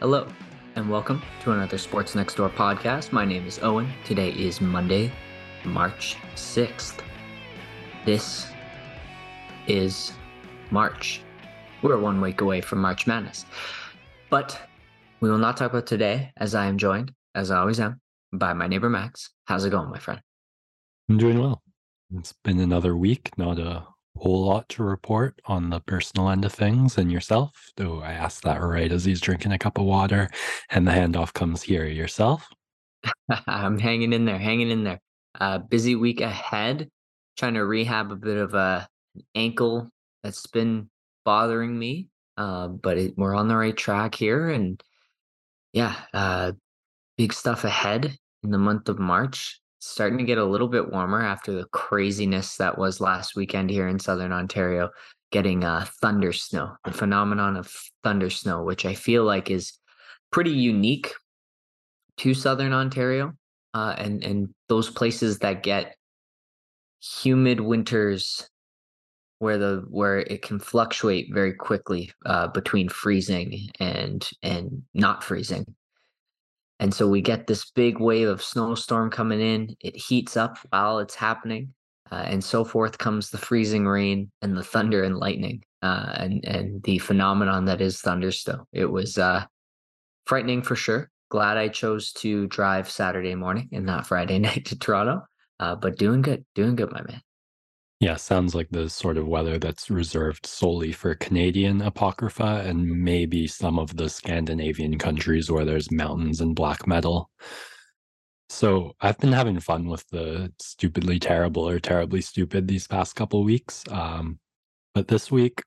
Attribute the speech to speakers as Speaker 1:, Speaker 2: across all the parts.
Speaker 1: Hello, and welcome to another Sports Next Door podcast. My name is Owen. Today is Monday, March 6th. This is March. We're one week away from March Madness. But we will not talk about today, as I am joined, as I always am, by my neighbor Max. How's it going, my friend?
Speaker 2: I'm doing well. It's been another week, not a whole lot to report on the personal end of things and yourself. Though I asked that right as he's drinking a cup of water and the handoff comes here. Yourself?
Speaker 1: I'm hanging in there, hanging in there. Uh, busy week ahead, trying to rehab a bit of a an ankle that's been bothering me. Uh, but it, we're on the right track here, and yeah, uh, big stuff ahead in the month of March starting to get a little bit warmer after the craziness that was last weekend here in southern Ontario, getting uh, thunder snow, the phenomenon of thunder snow, which I feel like is pretty unique to southern Ontario uh, and and those places that get humid winters where the where it can fluctuate very quickly uh, between freezing and and not freezing and so we get this big wave of snowstorm coming in. It heats up while it's happening. Uh, and so forth comes the freezing rain and the thunder and lightning uh, and, and the phenomenon that is thunderstorm. It was uh, frightening for sure. Glad I chose to drive Saturday morning and not Friday night to Toronto. Uh, but doing good, doing good, my man.
Speaker 2: Yeah, sounds like the sort of weather that's reserved solely for Canadian apocrypha and maybe some of the Scandinavian countries where there's mountains and black metal. So I've been having fun with the stupidly terrible or terribly stupid these past couple weeks. Um, but this week,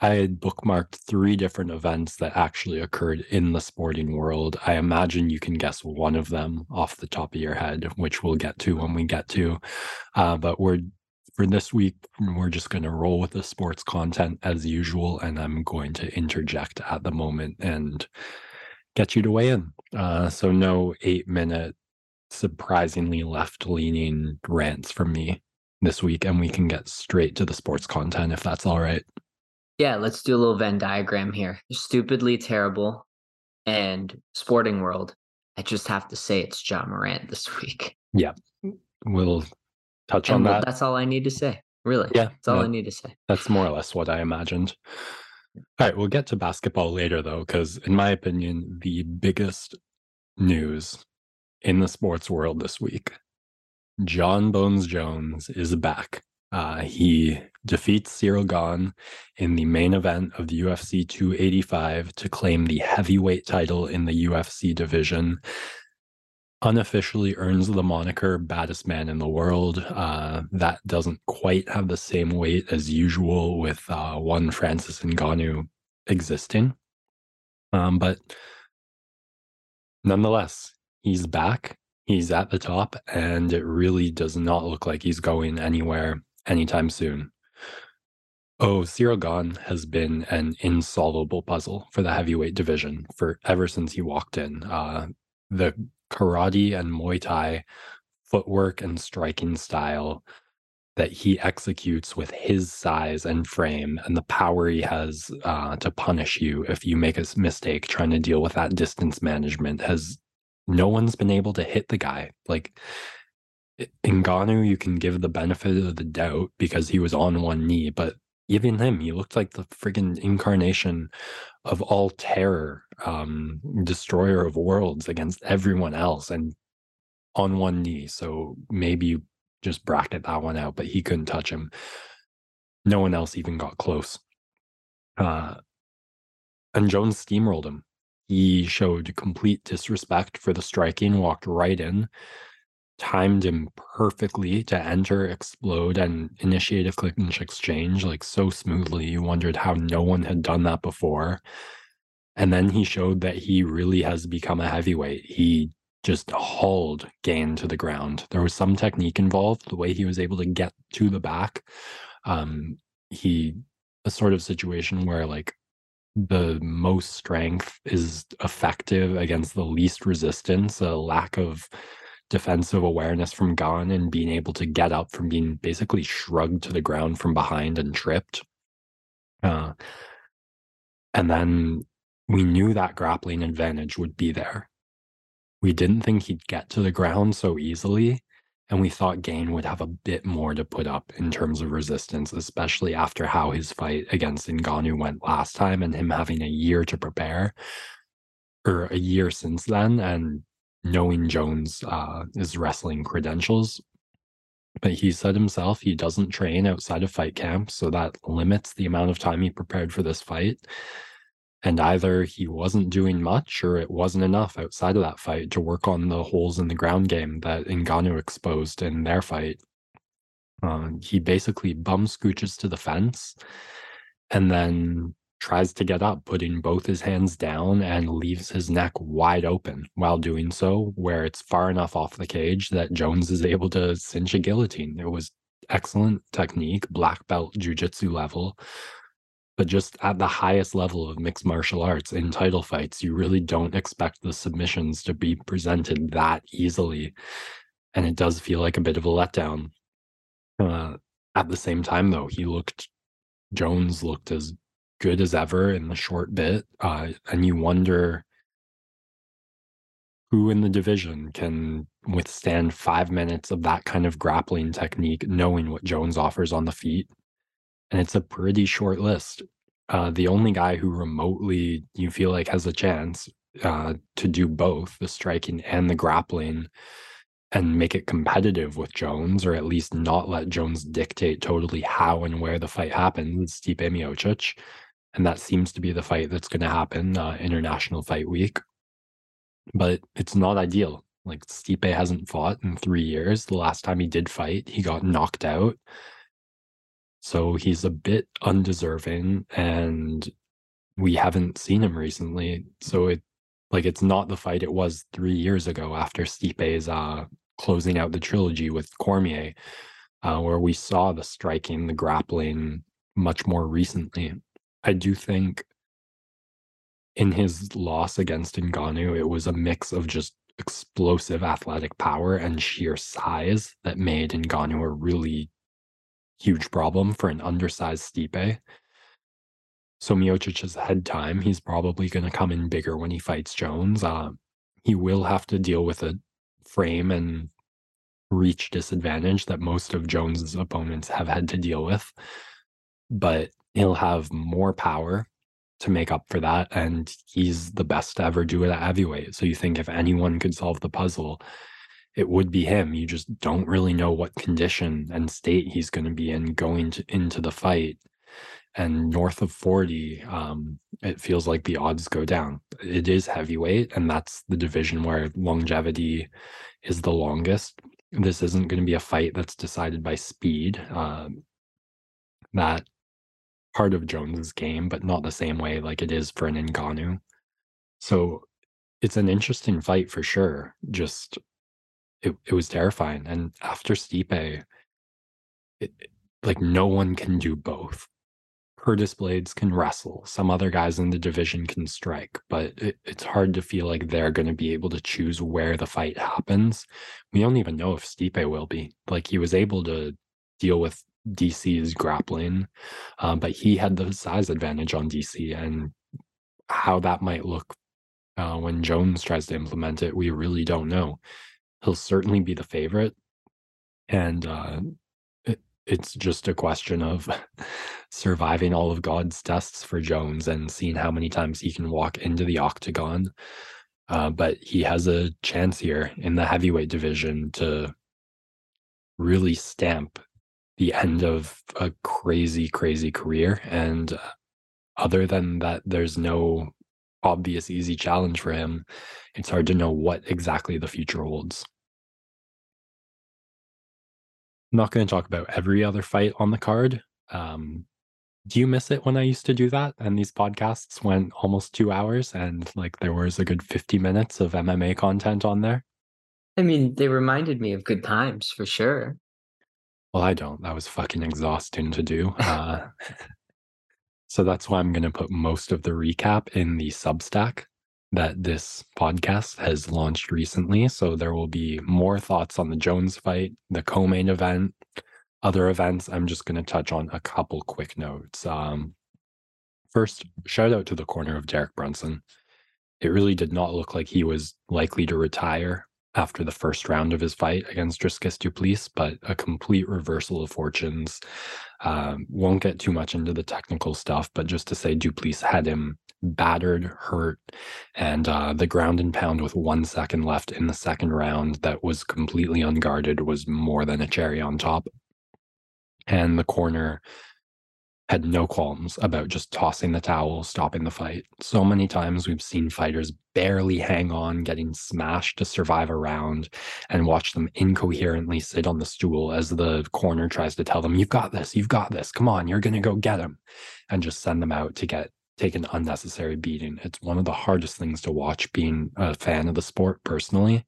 Speaker 2: I had bookmarked three different events that actually occurred in the sporting world. I imagine you can guess one of them off the top of your head, which we'll get to when we get to. Uh, but we're for this week, we're just going to roll with the sports content as usual, and I'm going to interject at the moment and get you to weigh in. Uh, so, no eight minute, surprisingly left leaning rants from me this week, and we can get straight to the sports content if that's all right.
Speaker 1: Yeah, let's do a little Venn diagram here. Stupidly terrible and sporting world. I just have to say it's Ja Morant this week.
Speaker 2: Yeah. We'll touch
Speaker 1: and
Speaker 2: on
Speaker 1: well,
Speaker 2: that.
Speaker 1: That's all I need to say. Really.
Speaker 2: Yeah,
Speaker 1: That's all. I need to say.
Speaker 2: That's more or less what I imagined. All right, we'll get to basketball later, though, because in my opinion, the biggest news in the sports world this week Jon Bones Jones is back. Uh, he defeats Cyril Gane in the main event of the UFC 285 to claim the heavyweight title in the UFC division unofficially earns the moniker baddest man in the world. Uh, that doesn't quite have the same weight as usual with uh, one Francis Ngannou existing. Um, but nonetheless, he's back. He's at the top, and it really does not look like he's going anywhere anytime soon. Oh, Cyril Gane has been an insolvable puzzle for the heavyweight division for ever since he walked in. Uh, the karate and Muay Thai footwork and striking style that he executes with his size and frame and the power he has uh, to punish you if you make a mistake trying to deal with that distance management has no one's been able to hit the guy. Like in Ngannou you can give the benefit of the doubt because he was on one knee but even him he looked like the friggin' incarnation of all terror um destroyer of worlds against everyone else and on one knee so maybe you just bracket that one out but he couldn't touch him. No one else even got close. Uh and jones steamrolled him. He showed complete disrespect for the striking walked right in timed him perfectly to enter explode and initiate a clinch exchange like so smoothly you wondered how no one had done that before and then he showed that he really has become a heavyweight. He just hauled Gane to the ground. There was some technique involved, the way he was able to get to the back. Um, he a sort of situation where like the most strength is effective against the least resistance, a lack of defensive awareness from Gane and being able to get up from being basically shrugged to the ground from behind and tripped. Uh, and then we knew that grappling advantage would be there. We didn't think he'd get to the ground so easily, and we thought Gane would have a bit more to put up in terms of resistance, especially after how his fight against Ngannou went last time and him having a year to prepare, or a year since then, and knowing Jones uh, his wrestling credentials. But he said himself he doesn't train outside of fight camp, so that limits the amount of time he prepared for this fight. And either he wasn't doing much or it wasn't enough outside of that fight to work on the holes in the ground game that Ngannou exposed in their fight. Uh, he basically bum scooches to the fence and then tries to get up, putting both his hands down and leaves his neck wide open while doing so, where it's far enough off the cage that Jones is able to cinch a guillotine. It was excellent technique, black belt jujitsu level. But just at the highest level of mixed martial arts in title fights, you really don't expect the submissions to be presented that easily. And it does feel like a bit of a letdown. Uh, at the same time, though, he looked, Jones looked as good as ever in the short bit. Uh, and you wonder who in the division can withstand five minutes of that kind of grappling technique, knowing what Jones offers on the feet and it's a pretty short list. Uh, the only guy who remotely you feel like has a chance uh, to do both the striking and the grappling and make it competitive with Jones, or at least not let Jones dictate totally how and where the fight happens, Stipe Miocic. And that seems to be the fight that's going to happen uh, International Fight Week. But it's not ideal. Like Stipe hasn't fought in three years. The last time he did fight, he got knocked out. So he's a bit undeserving and we haven't seen him recently. So it like it's not the fight it was three years ago after Stipe's uh closing out the trilogy with Cormier, uh, where we saw the striking, the grappling much more recently. I do think in his loss against Ngannou, it was a mix of just explosive athletic power and sheer size that made Ngannou a really huge problem for an undersized Stipe. So Miocic's head time, he's probably going to come in bigger when he fights Jones. Uh, he will have to deal with a frame and reach disadvantage that most of Jones's opponents have had to deal with. But he'll have more power to make up for that. And he's the best to ever do it at heavyweight. So you think if anyone could solve the puzzle, it would be him. You just don't really know what condition and state he's going to be in going to, into the fight. And north of 40, um, it feels like the odds go down. It is heavyweight, and that's the division where longevity is the longest. This isn't going to be a fight that's decided by speed. Um, that part of Jones's game, but not the same way like it is for an Ngannou. So it's an interesting fight for sure. Just it, it was terrifying. And after Stipe, it, like no one can do both. Curtis Blaydes can wrestle. Some other guys in the division can strike, but it, it's hard to feel like they're going to be able to choose where the fight happens. We don't even know if Stipe will be. Like he was able to deal with DC's grappling, um, but he had the size advantage on DC, and how that might look uh, when Jones tries to implement it, we really don't know he'll certainly be the favorite. And uh, it, it's just a question of surviving all of God's tests for Jones and seeing how many times he can walk into the octagon. Uh, but he has a chance here in the heavyweight division to really stamp the end of a crazy, crazy career. And uh, other than that, there's no obvious easy challenge for him. It's hard to know what exactly the future holds. I'm not going to talk about every other fight on the card. Um, do you miss it when I used to do that? And these podcasts went almost two hours and like there was a good 50 minutes of MMA content on there.
Speaker 1: I mean, they reminded me of good times for sure.
Speaker 2: Well, I don't. That was fucking exhausting to do. Uh, so that's why I'm going to put most of the recap in the Substack that this podcast has launched recently. So there will be more thoughts on the Jones fight, the co main event, other events. I'm just going to touch on a couple quick notes. Um, First, shout out to the corner of Derek Brunson. It really did not look like he was likely to retire after the first round of his fight against Dricus Du Plessis, but a complete reversal of fortunes. Um, won't get too much into the technical stuff, but just to say Du Plessis had him battered, hurt, and uh, the ground and pound with one second left in the second round that was completely unguarded was more than a cherry on top. And the corner had no qualms about just tossing the towel, stopping the fight. So many times we've seen fighters barely hang on, getting smashed to survive a round, and watch them incoherently sit on the stool as the corner tries to tell them, You've got this, you've got this, come on, you're going to go get him, and just send them out to get take an unnecessary beating. It's one of the hardest things to watch being a fan of the sport personally.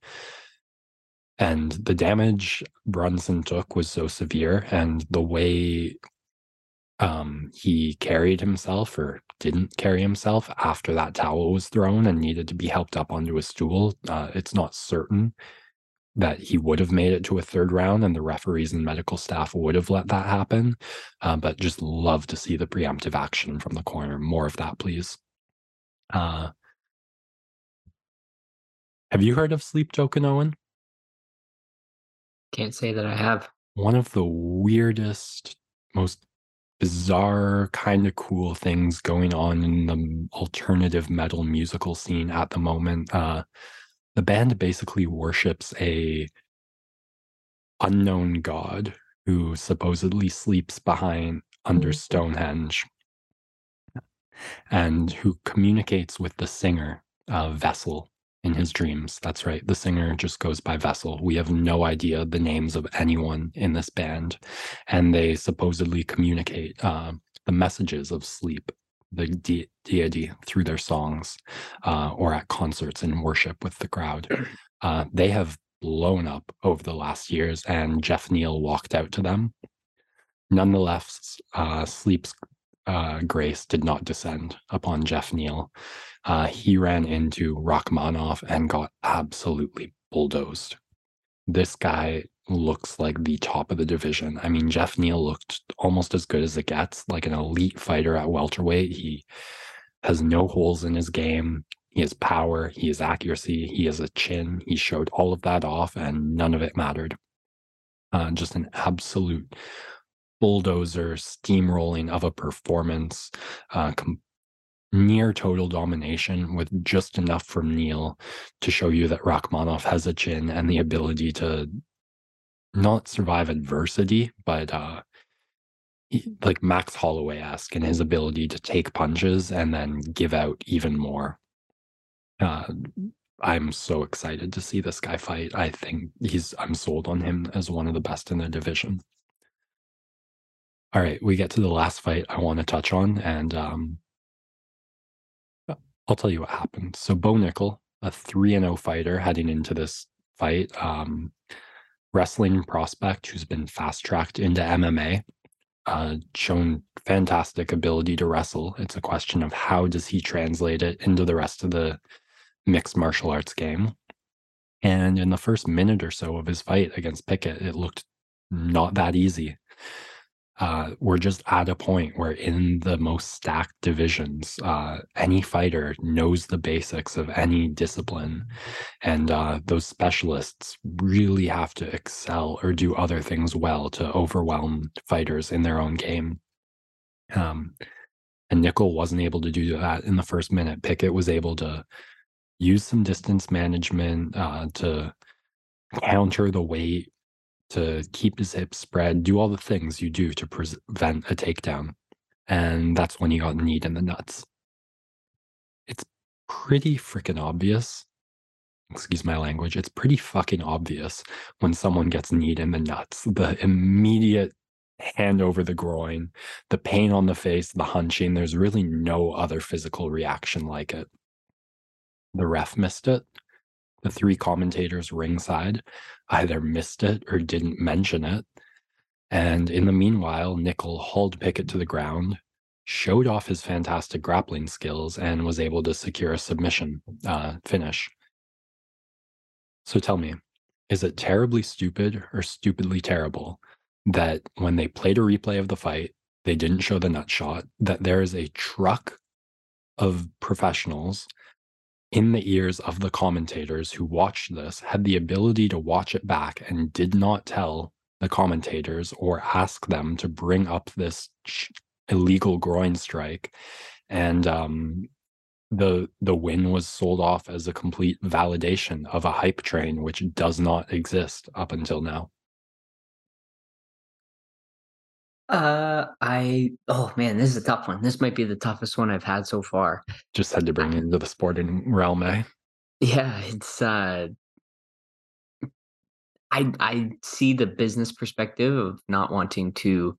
Speaker 2: And the damage Brunson took was so severe, and the way um, he carried himself or didn't carry himself after that towel was thrown and needed to be helped up onto a stool. Uh, it's not certain that he would have made it to a third round and the referees and medical staff would have let that happen. Uh, but just love to see the preemptive action from the corner. More of that, please. Uh, have you heard of Sleep Token, Owen?
Speaker 1: Can't say that I have.
Speaker 2: One of the weirdest, most bizarre, kind of cool things going on in the alternative metal musical scene at the moment. Uh, the band basically worships a unknown god who supposedly sleeps behind under mm-hmm. Stonehenge and who communicates with the singer uh, Vessel in his dreams. That's right. The singer just goes by Vessel. We have no idea the names of anyone in this band. And they supposedly communicate uh, the messages of sleep, the de- deity, through their songs uh, or at concerts and worship with the crowd. Uh, they have blown up over the last years, and Jeff Neal walked out to them. Nonetheless, uh, Sleep's uh, grace did not descend upon Jeff Neal uh, he ran into Rakhmonov and got absolutely bulldozed. This guy looks like the top of the division. I mean, Jeff Neal looked almost as good as it gets, like an elite fighter at welterweight. He has no holes in his game. He has power, he has accuracy, he has a chin. He showed all of that off, and none of it mattered. Uh, just an absolute bulldozer steamrolling of a performance, uh, com- near total domination with just enough from Neal to show you that Rakhmonov has a chin and the ability to not survive adversity, but uh, like Max Holloway esque in his ability to take punches and then give out even more. Uh, I'm so excited to see this guy fight. I think he's I'm sold on him as one of the best in the division. All right, we get to the last fight I want to touch on, and um, I'll tell you what happened. So Bo Nickal, a 3 and 0 fighter heading into this fight, um, wrestling prospect who's been fast tracked into MMA, uh, shown fantastic ability to wrestle. It's a question of how does he translate it into the rest of the mixed martial arts game. And in the first minute or so of his fight against Pickett, it looked not that easy uh, we're just at a point where in the most stacked divisions, uh, any fighter knows the basics of any discipline. And uh, those specialists really have to excel or do other things well to overwhelm fighters in their own game. Um, and Nickal wasn't able to do that in the first minute. Pickett was able to use some distance management uh, to counter the weight to keep his hips spread, do all the things you do to prevent a takedown. And that's when he got kneed in the nuts. It's pretty freaking obvious. Excuse my language. It's pretty fucking obvious when someone gets kneed in the nuts. The immediate hand over the groin, the pain on the face, the hunching. There's really no other physical reaction like it. The ref missed it the three commentators ringside either missed it or didn't mention it. And in the meanwhile, Nickal hauled Pickett to the ground, showed off his fantastic grappling skills, and was able to secure a submission uh, finish. So tell me, is it terribly stupid or stupidly terrible that when they played a replay of the fight, they didn't show the nut shot, that there is a truck of professionals in the ears of the commentators who watched this, had the ability to watch it back and did not tell the commentators or ask them to bring up this illegal groin strike. And um, the the win was sold off as a complete validation of a hype train which does not exist up until now.
Speaker 1: Uh, I oh man, this is a tough one. This might be the toughest one I've had so far.
Speaker 2: Just had to bring it into the sporting realm, eh?
Speaker 1: Yeah, it's uh I I see the business perspective of not wanting to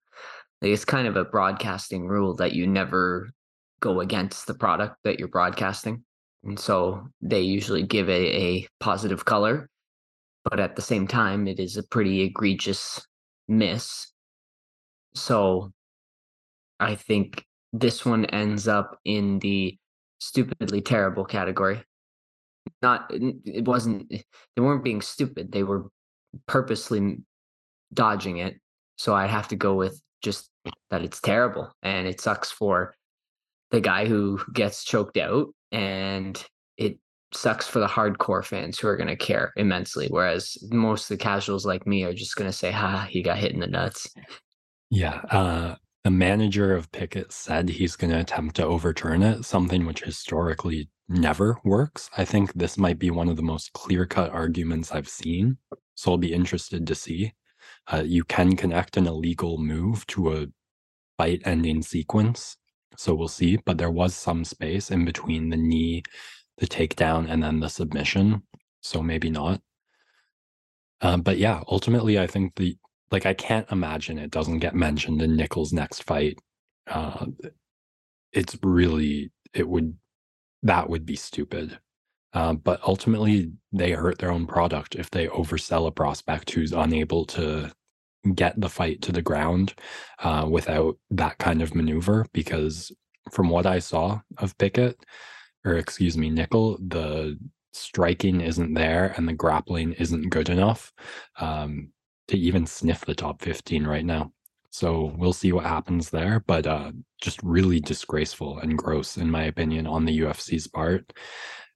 Speaker 1: like it's kind of a broadcasting rule that you never go against the product that you're broadcasting. And so they usually give a, a positive color, but at the same time, it is a pretty egregious miss so I think this one ends up in the stupidly terrible category. Not it wasn't eh, they weren't being stupid. They were purposely dodging it. So I have to go with just that it's terrible and it sucks for the guy who gets choked out and it sucks for the hardcore fans who are going to care immensely whereas most of the casuals like me are just going to say ha he got hit in the nuts
Speaker 2: yeah, uh, the manager of Pickett said he's going to attempt to overturn it, something which historically never works. I think this might be one of the most clear cut arguments I've seen. So I'll be interested to see. Uh, you can connect an illegal move to a fight ending sequence. So we'll see. But there was some space in between the knee, the takedown, and then the submission. So maybe not. Uh, but yeah, ultimately, I think the like I can't imagine it doesn't get mentioned in Nickal's next fight. Uh, it's really it would that would be stupid. Uh, but ultimately, they hurt their own product if they oversell a prospect who's unable to get the fight to the ground uh, without that kind of maneuver. Because from what I saw of Pickett, or excuse me, Nickal, the striking isn't there and the grappling isn't good enough. Um, to even sniff the top 15 right now. So we'll see what happens there, but uh, just really disgraceful and gross, in my opinion, on the UFC's part.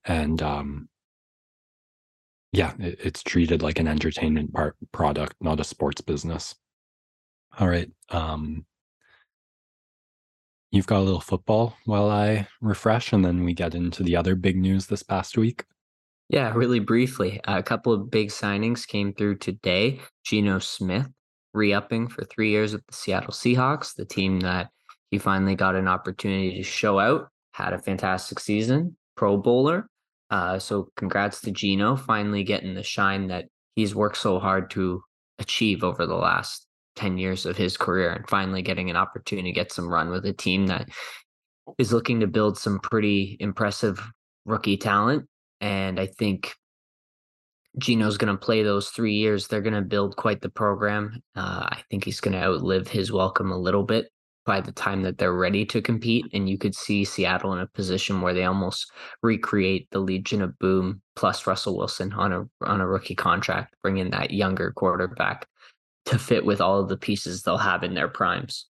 Speaker 2: And um, yeah, it, it's treated like an entertainment part product, not a sports business. All right. Um, you've got a little football while I refresh, and then we get into the other big news this past week.
Speaker 1: Yeah, really briefly, a couple of big signings came through today. Geno Smith re-upping for three years with the Seattle Seahawks, the team that he finally got an opportunity to show out. Had a fantastic season, Pro Bowler. Uh, so congrats to Geno finally getting the shine that he's worked so hard to achieve over the last 10 years of his career and finally getting an opportunity to get some run with a team that is looking to build some pretty impressive rookie talent and I think Geno's going to play those three years. They're going to build quite the program. Uh, I think he's going to outlive his welcome a little bit by the time that they're ready to compete. And you could see Seattle in a position where they almost recreate the Legion of Boom plus Russell Wilson on a on a rookie contract, bringing that younger quarterback to fit with all of the pieces they'll have in their primes.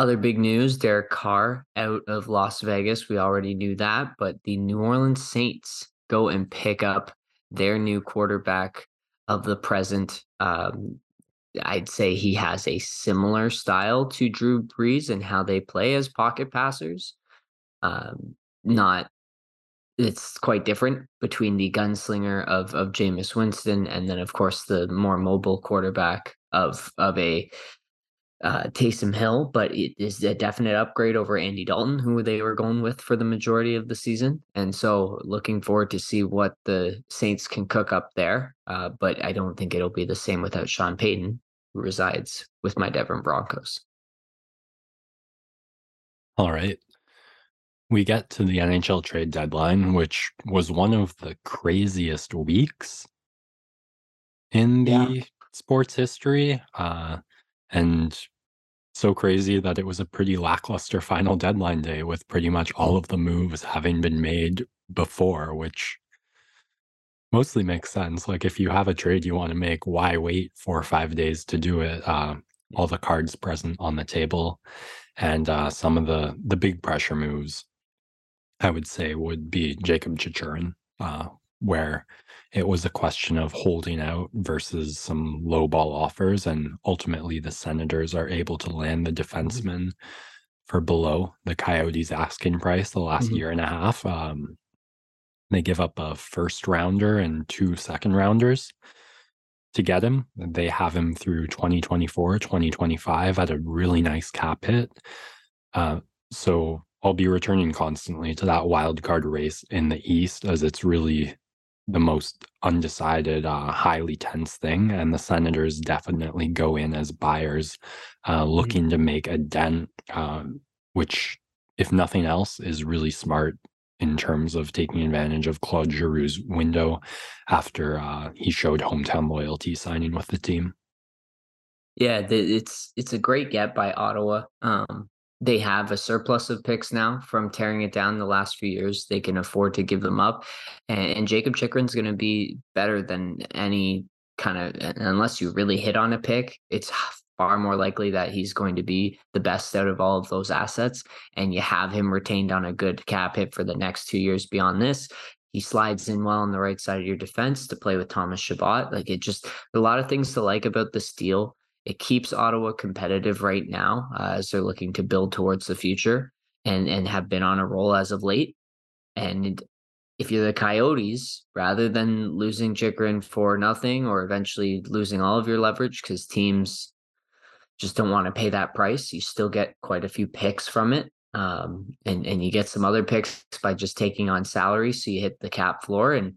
Speaker 1: Other big news Derek Carr out of Las Vegas. We already knew that, but the New Orleans Saints go and pick up their new quarterback of the present. Um, I'd say he has a similar style to Drew Brees and how they play as pocket passers. Um, not, it's quite different between the gunslinger of of Jameis Winston and then, of course, the more mobile quarterback of of a uh, Taysom Hill, but it is a definite upgrade over Andy Dalton, who they were going with for the majority of the season. And so, looking forward to see what the Saints can cook up there. Uh, but I don't think it'll be the same without Sean Payton, who resides with my Denver Broncos.
Speaker 2: All right. We get to the NHL trade deadline, which was one of the craziest weeks in the yeah. sports history. Uh, and so crazy that it was a pretty lackluster final deadline day with pretty much all of the moves having been made before, which mostly makes sense. Like if you have a trade you want to make, why wait four or five days to do it? Uh, all the cards present on the table, and uh, some of the the big pressure moves, I would say, would be Jakob Chychrun, uh, where it was a question of holding out versus some low ball offers, and ultimately the Senators are able to land the
Speaker 1: Mm-hmm.
Speaker 2: defenseman for below the Coyotes' asking price the last
Speaker 1: Mhm.
Speaker 2: year and a half. Um, they give up a first rounder and two second rounders to get him. They have him through 2024, 2025 at a really nice cap hit. Uh, so I'll be returning constantly to that wild card race in the East as it's really the most undecided, uh, highly tense thing. And the Senators definitely go in as buyers uh, looking to make a dent, uh, which, if nothing else, is really smart in terms of taking advantage of Claude Giroux's window after uh, he showed hometown loyalty signing with the team.
Speaker 1: Yeah, the, it's it's a great get by Ottawa. Um, they have a surplus of picks now from tearing it down the last few years. They can afford to give them up, and, and Jakob Chychrun's going to be better than any kind of unless you really hit on a pick. It's far more likely that he's going to be the best out of all of those assets, and you have him retained on a good cap hit for the next two years beyond this. He slides in well on the right side of your defense to play with Thomas Chabot. Like it just a lot of things to like about this deal. It keeps Ottawa competitive right now uh, as they're looking to build towards the future and and have been on a roll as of late. And if you're the Coyotes, rather than losing Chychrun for nothing or eventually losing all of your leverage because teams just don't want to pay that price, you still get quite a few picks from it. Um, and and you get some other picks by just taking on salary, so you hit the cap floor, and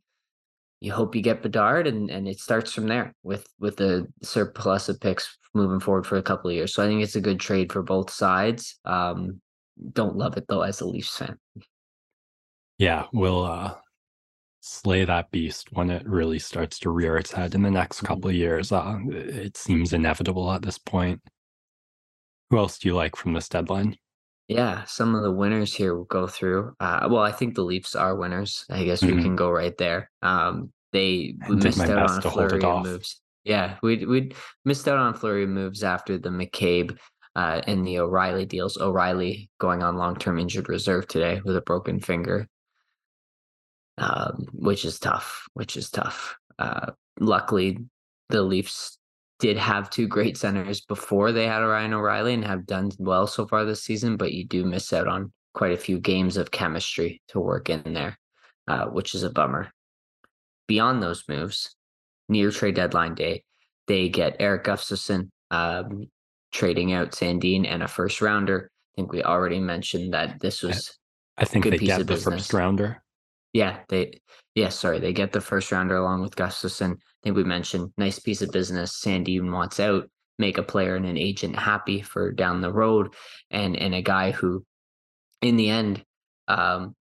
Speaker 1: you hope you get Bedard, and and it starts from there with with the surplus of picks moving forward for a couple of years. So I think it's a good trade for both sides. Um, don't love it though as a Leafs fan.
Speaker 2: Yeah, we'll uh, slay that beast when it really starts to rear its head in the next couple of years. Uh, it seems inevitable at this point. Who else do you like from this deadline?
Speaker 1: Yeah, some of the winners here will go through. Uh, well, I think the Leafs are winners. I guess we
Speaker 2: Mhm.
Speaker 1: can go right there. Um, they missed out on a flurry of moves. Yeah, we we missed out on flurry moves after the McCabe uh, and the O'Reilly deals. O'Reilly going on long term injured reserve today with a broken finger, um, which is tough. Which is tough. Uh, luckily, the Leafs did have two great centers before they had Ryan O'Reilly and have done well so far this season, but you do miss out on quite a few games of chemistry to work in there, uh, which is a bummer. Beyond those moves, near trade deadline day, they get Erik Gustafsson um, trading out Sandin and a first rounder. I think we already mentioned that this was
Speaker 2: I think
Speaker 1: Good
Speaker 2: they
Speaker 1: piece
Speaker 2: get
Speaker 1: of
Speaker 2: the
Speaker 1: business.
Speaker 2: first rounder.
Speaker 1: yeah, they yeah, sorry, they get the first rounder along with Gustafsson. I think we mentioned nice piece of business. Sandy wants out, make a player and an agent happy for down the road, and and a guy who, in the end, um,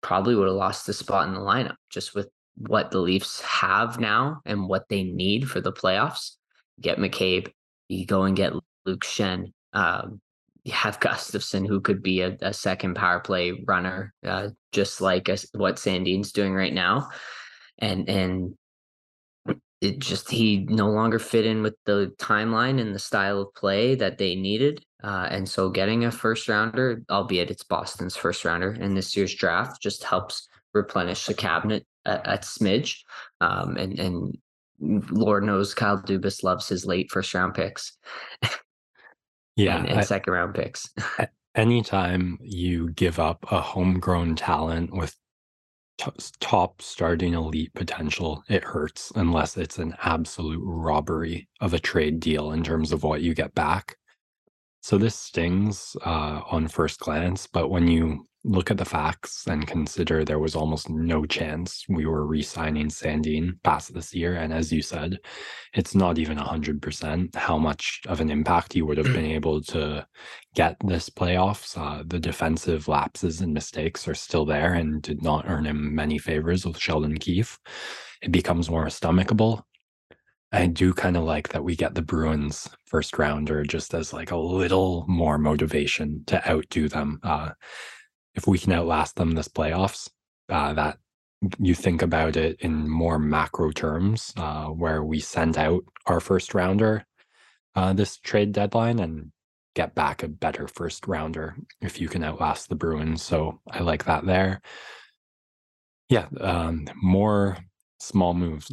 Speaker 1: probably would have lost the spot in the lineup just with what the Leafs have now and what they need for the playoffs. Get McCabe, you go and get Luke Schenn. Um, you have Gustafsson, who could be a, a second power play runner, uh, just like us, what Sandin's doing right now, and and it just he no longer fit in with the timeline and the style of play that they needed. Uh, and so getting a first rounder, albeit it's Boston's first rounder in this year's draft, just helps replenish the cabinet at, at smidge. Um, and and Lord knows Kyle Dubas loves his late first round picks
Speaker 2: Yeah,
Speaker 1: and, and
Speaker 2: I-
Speaker 1: second round picks.
Speaker 2: anytime you give up a homegrown talent with t- top starting elite potential, it hurts unless it's an absolute robbery of a trade deal in terms of what you get back. So this stings uh, on first glance, but when you look at the facts and consider there was almost no chance we were re-signing Sandin past this year, and as you said, it's not even hundred percent how much of an impact he would have been able to get this playoffs. Uh, the defensive lapses and mistakes are still there and did not earn him many favors with Sheldon Keefe. It becomes more stomachable. I do kind of like that we get the Bruins first rounder just as like a little more motivation to outdo them. Uh, if we can outlast them this playoffs, uh, that you think about it in more macro terms, uh, where we send out our first rounder uh, this trade deadline and get back a better first rounder if you can outlast the Bruins. So I like that there. Yeah, um, more small moves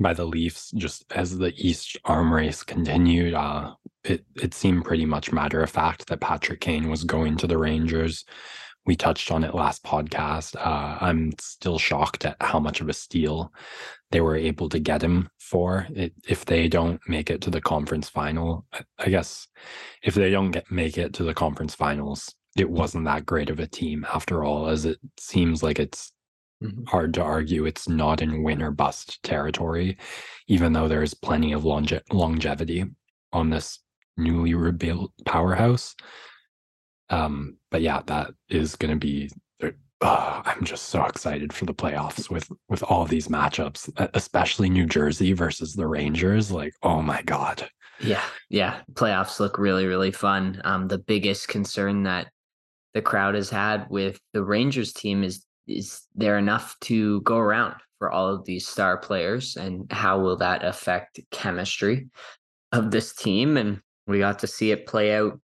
Speaker 2: by the Leafs just as the East arm race continued. Uh, it it seemed pretty much matter of fact that Patrick Kane was going to the Rangers. We touched on it last podcast. Uh, I'm still shocked at how much of a steal they were able to get him for. It, if they don't make it to the conference final, I guess if they don't get make it to the conference finals, it wasn't that great of a team after all, as it seems like it's mm-hmm. hard to argue it's not in win or bust territory, even though there's plenty of longe- longevity on this newly rebuilt powerhouse. Um, but yeah, that is going to be. Uh, I'm just so excited for the playoffs with with all these matchups, especially New Jersey versus the Rangers. Like, oh my god.
Speaker 1: Yeah, yeah. Playoffs look really, really fun. Um, the biggest concern that the crowd has had with the Rangers team is is there enough to go around for all of these star players, and how will that affect chemistry of this team? And we got to see it play out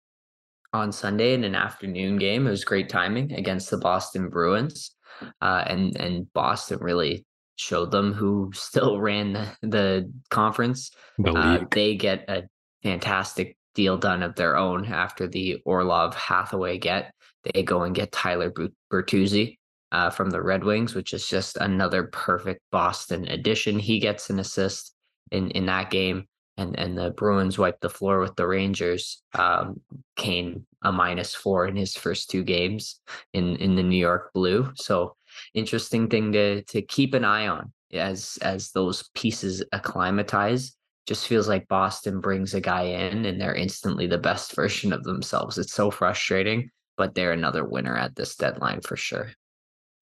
Speaker 1: on Sunday in an afternoon game. It was great timing against the Boston Bruins, uh, and and Boston really showed them who still ran the, the conference. The uh, they get a fantastic deal done of their own after the Orlov Hathaway get. They go and get Tyler Bertuzzi uh, from the Red Wings, which is just another perfect Boston addition. He gets an assist in in that game and and the Bruins wiped the floor with the Rangers. Um, Kane a minus four in his first two games in in the New York Blue. So interesting thing to to keep an eye on as as those pieces acclimatize. Just feels like Boston brings a guy in and they're instantly the best version of themselves. It's so frustrating, but they're another winner at this deadline for sure.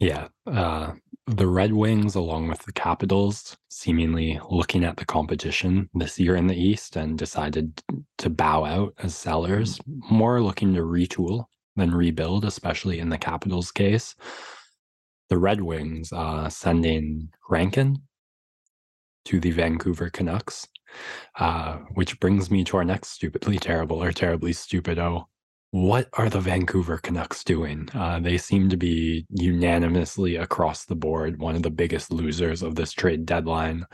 Speaker 2: Yeah. Uh, the Red Wings, along with the Capitals, seemingly looking at the competition this year in the East and decided to bow out as sellers, more looking to retool than rebuild, especially in the Capitals case. The Red Wings uh, sending Hronek to the Vancouver Canucks, uh, which brings me to our next stupidly terrible or terribly stupido what are the Vancouver Canucks doing? Uh, they seem to be unanimously across the board one of the biggest losers of this trade deadline.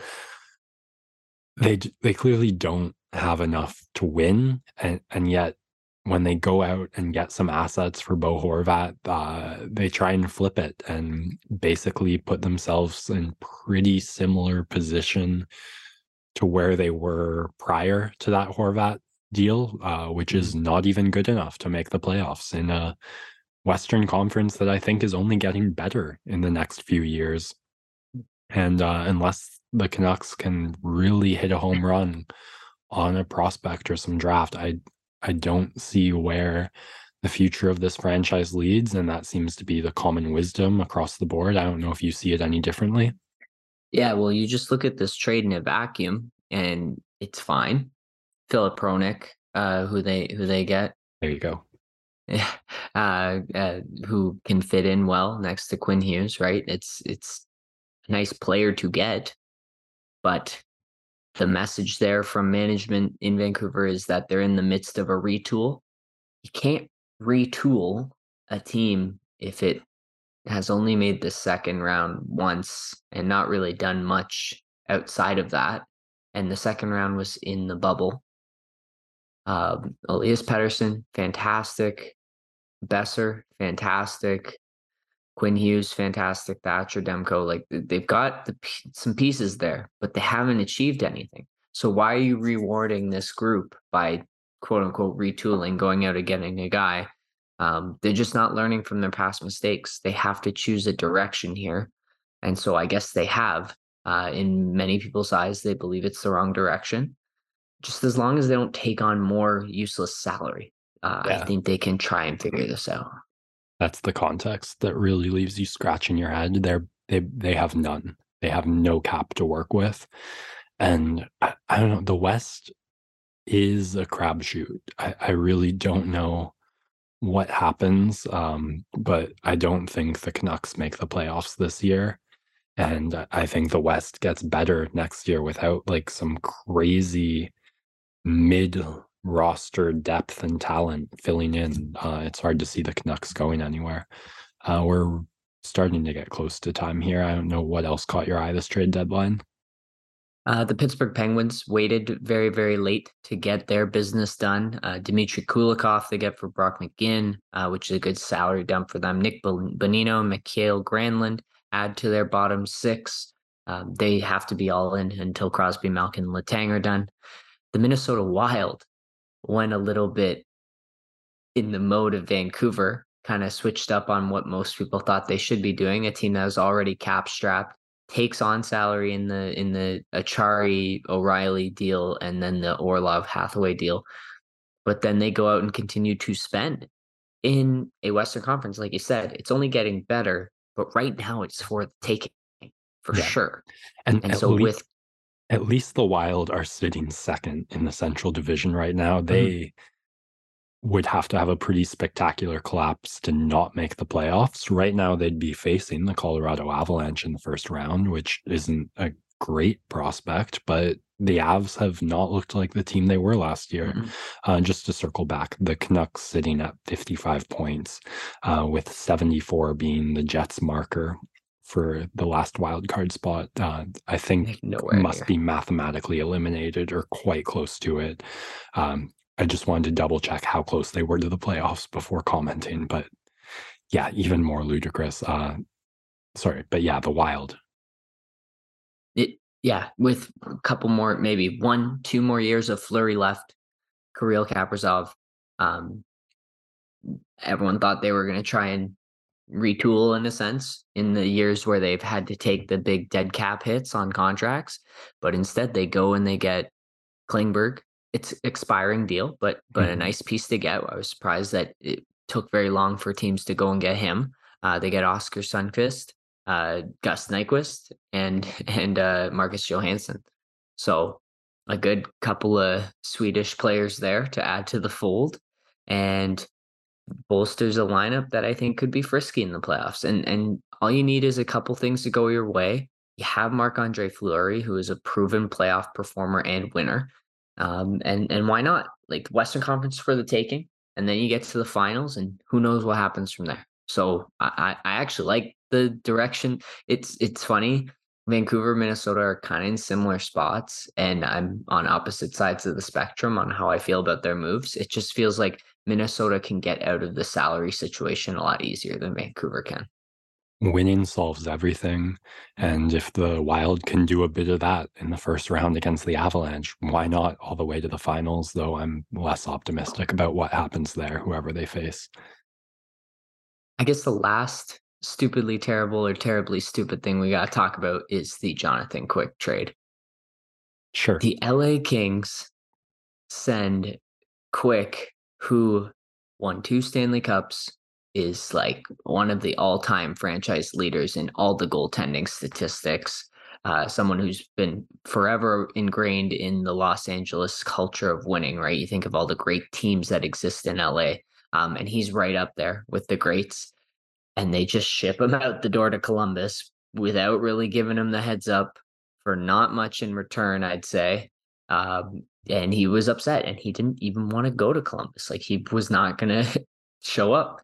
Speaker 2: They they clearly don't have enough to win, and and yet when they go out and get some assets for Bo Horvat, uh, they try and flip it and basically put themselves in pretty similar position to where they were prior to that Horvat deal, uh, which is mm-hmm. not even good enough to make the playoffs in a Western Conference that I think is only getting better in the next few years. And uh, unless the Canucks can really hit a home run on a prospect or some draft, I I don't see where the future of this franchise leads, and that seems to be the common wisdom across the board. I don't know if you see it any differently.
Speaker 1: Yeah, well, you just look at this trade in a vacuum, and it's fine. Filip Hronek, uh, who they who they get.
Speaker 2: There you go.
Speaker 1: Yeah, uh, uh, who can fit in well next to Quinn Hughes, right? It's it's a nice player to get, but the message there from management in Vancouver is that they're in the midst of a retool. You can't retool a team if it has only made the second round once and not really done much outside of that. And the second round was in the bubble. Um, Elias Pettersson, fantastic. Boeser, fantastic. Quinn Hughes, fantastic. Thatcher Demko, like they've got the, some pieces there, but they haven't achieved anything. So why are you rewarding this group by quote unquote retooling, going out and getting a guy? Um, they're just not learning from their past mistakes. They have to choose a direction here. And so I guess they have. Uh, in many people's eyes, they believe it's the wrong direction just as long as they don't take on more useless salary, uh, yeah. I think they can try and figure this out.
Speaker 2: That's the context that really leaves you scratching your head. They're they they have none. They have no cap to work with, and I, I don't know. The West is a crapshoot. I, I really don't know what happens, um, but I don't think the Canucks make the playoffs this year. And I think the West gets better next year without like some crazy mid roster depth and talent filling in. Uh, it's hard to see the Canucks going anywhere. Uh, we're starting to get close to time here. I don't know what else caught your eye this trade deadline.
Speaker 1: Uh, the Pittsburgh Penguins waited very, very late to get their business done. Uh, Dmitry Kulikov they get for Brock McGinn, uh, which is a good salary dump for them. Nick Bonino, Mikael Granlund add to their bottom six. Um, they have to be all in until Crosby, Malkin, Letang are done. The Minnesota Wild went a little bit in the mode of Vancouver, kind of switched up on what most people thought they should be doing. A team that was already cap strapped takes on salary in the in the Acciari O'Reilly deal and then the Orlov Hathaway deal, but then they go out and continue to spend in a Western Conference. Like you said, it's only getting better, but right now it's for the taking for yeah. sure.
Speaker 2: And, and so with at least the Wild are sitting second in the Central Division right now. They mm-hmm. would have to have a pretty spectacular collapse to not make the playoffs. Right now, they'd be facing the Colorado Avalanche in the first round, which isn't a great prospect, but the Avs have not looked like the team they were last year. Mm-hmm. Uh, just to circle back, the Canucks sitting at 55 points, uh, with 74 being the Jets marker for the last wild card spot. Uh, I think must be mathematically eliminated or quite close to it. Um, I just wanted to double check how close they were to the playoffs before commenting, but yeah, even more ludicrous. Uh, sorry, but yeah, the Wild.
Speaker 1: It yeah, with a couple more, maybe one, two more years of Fleury left, Kirill Kaprizov. Um, everyone thought they were going to try and retool in a sense in the years where they've had to take the big dead cap hits on contracts, but instead they go and they get Klingberg. It's expiring deal, but but mm-hmm. a nice piece to get. I was surprised that it took very long for teams to go and get him. Uh, they get Oskar Sundqvist, uh, Gus Nyquist, and and uh, Marcus Johansson. So a good couple of Swedish players there to add to the fold. And bolsters a lineup that I think could be frisky in the playoffs. And and all you need is a couple things to go your way. You have Marc Andre Fleury, who is a proven playoff performer and winner. Um, and and why not? Like Western Conference for the taking, and then you get to the finals, and who knows what happens from there. So I, I actually like the direction. It's it's funny. Vancouver, Minnesota are kind of in similar spots, and I'm on opposite sides of the spectrum on how I feel about their moves. It just feels like Minnesota can get out of the salary situation a lot easier than Vancouver can.
Speaker 2: Winning solves everything. And if the Wild can do a bit of that in the first round against the Avalanche, why not all the way to the finals? Though I'm less optimistic about what happens there, whoever they face.
Speaker 1: I guess the last stupidly terrible or terribly stupid thing we got to talk about is the Jonathan Quick trade.
Speaker 2: Sure.
Speaker 1: The LA Kings send Quick who won two Stanley Cups, is like one of the all time franchise leaders in all the goaltending statistics. Uh, someone who's been forever ingrained in the Los Angeles culture of winning, right? You think of all the great teams that exist in LA, um, and he's right up there with the greats. And they just ship him out the door to Columbus without really giving him the heads up for not much in return, I'd say. Um, and he was upset and he didn't even want to go to Columbus. Like he was not going to show up.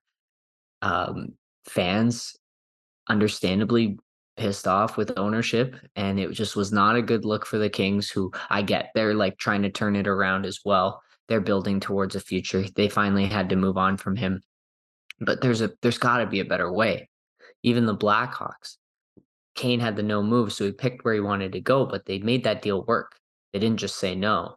Speaker 1: Um, fans understandably pissed off with ownership and it just was not a good look for the Kings who I get they're like trying to turn it around as well. They're building towards a future. They finally had to move on from him. But there's a there's got to be a better way. Even the Blackhawks. Kane had the no move so he picked where he wanted to go, but they made that deal work. They didn't just say no.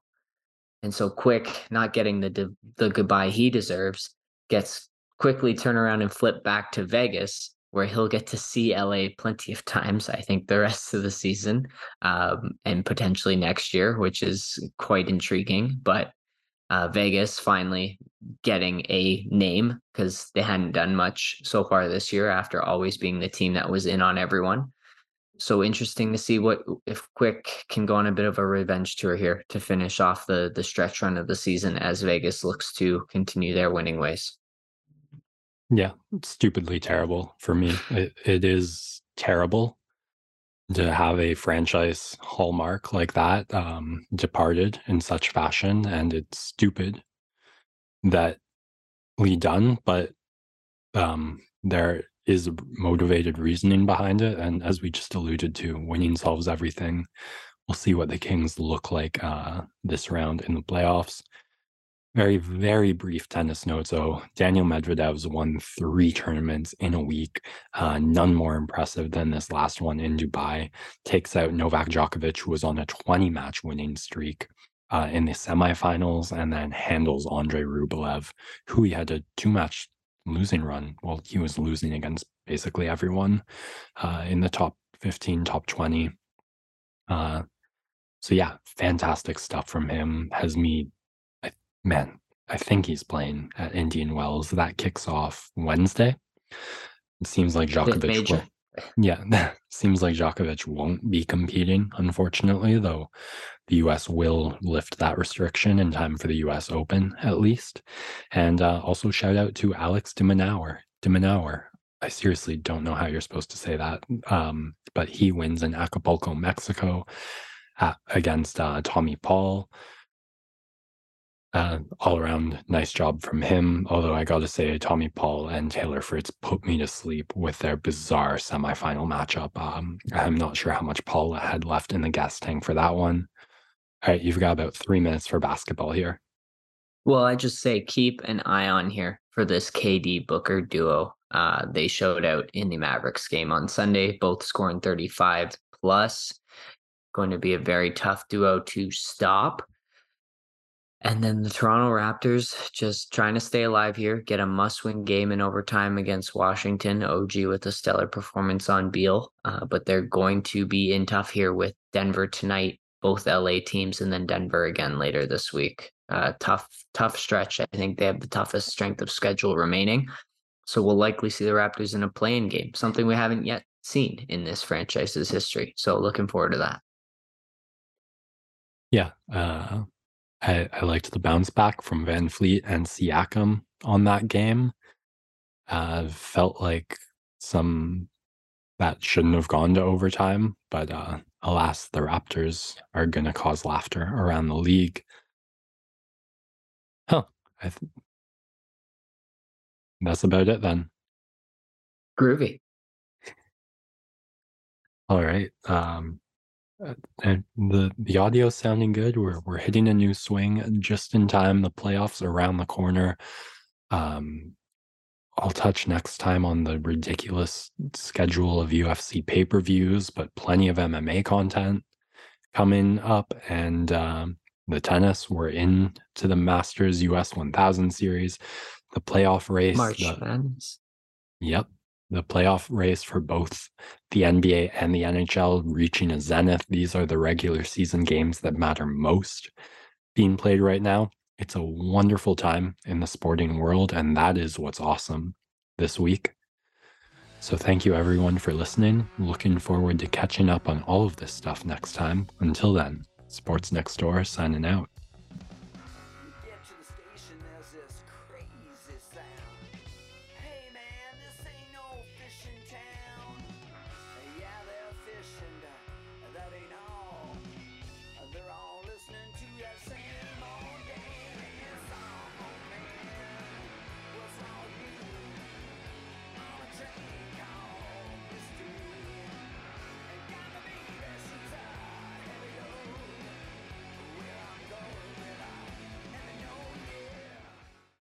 Speaker 1: And so Quick, not getting the the goodbye he deserves, gets quickly turn around and flip back to Vegas, where he'll get to see LA plenty of times. I think the rest of the season, um, and potentially next year, which is quite intriguing. But uh, Vegas finally getting a name because they hadn't done much so far this year after always being the team that was in on everyone so interesting to see what if Quick can go on a bit of a revenge tour here to finish off the the stretch run of the season as Vegas looks to continue their winning ways.
Speaker 2: Yeah, stupidly terrible for me. It, it is terrible. to have a franchise hallmark like that um, departed in such fashion, and it's stupid that Lee done, but um, there is motivated reasoning behind it, and as we just alluded to, winning solves everything. We'll see what the Kings look like uh, this round in the playoffs. Very, very brief tennis note. So Daniil Medvedev's won three tournaments in a week. Uh, none more impressive than this last one in Dubai. Takes out Novak Djokovic, who was on a 20 match winning streak uh, in the semifinals, and then handles Andre Rublev, who he had a two match losing run. Well, he was losing against basically everyone uh, in the top 15, top 20. Uh, so yeah, fantastic stuff from him. Has me I, man, I think he's playing at Indian Wells. That kicks off Wednesday. It seems like Djokovic. Will, yeah, seems like Djokovic won't be competing, unfortunately, though the US will lift that restriction in time for the US Open, at least. And uh, also shout out to Alex de Minaur. Demonauer. I seriously don't know how you're supposed to say that, um, but he wins in Acapulco, Mexico, against uh, Tommy Paul. Uh, all around nice job from him. Although I got to say, Tommy Paul and Taylor Fritz put me to sleep with their bizarre semifinal matchup. Um, I'm not sure how much Paul had left in the gas tank for that one. All right, you've got about three minutes for basketball here.
Speaker 1: Well, I just say keep an eye on here for this KD Booker duo. Uh, they showed out in the Mavericks game on Sunday, both scoring 35 plus. Going to be a very tough duo to stop. And then the Toronto Raptors just trying to stay alive here, get a must win game in overtime against Washington. OG with a stellar performance on Beal. Uh, but they're going to be in tough here with Denver tonight, both LA teams, and then Denver again later this week. Uh, tough, tough stretch. I think they have the toughest strength of schedule remaining. So we'll likely see the Raptors in a play-in game, something we haven't yet seen in this franchise's history. So looking forward to that.
Speaker 2: Yeah. Uh, I, I liked the bounce back from VanVleet and Siakam on that game. Uh, felt like some that shouldn't have gone to overtime, but uh, alas, the Raptors are going to cause laughter around the league. Huh. I th- that's about it then.
Speaker 1: Groovy.
Speaker 2: All right. Um, uh, and the the audio sounding good. We're we're hitting a new swing just in time. The playoffs around the corner. Um, I'll touch next time on the ridiculous schedule of UFC pay per views, but plenty of MMA content coming up. And um, the tennis, we're in to the Masters US 1000 series, the playoff race.
Speaker 1: March the, Madness.
Speaker 2: Yep the playoff race for both the NBA and the NHL reaching a zenith. These are the regular season games that matter most being played right now. It's a wonderful time in the sporting world, and that is what's awesome this week. So, thank you everyone for listening. Looking forward to catching up on all of this stuff next time. Until then, Sports Next Door signing out.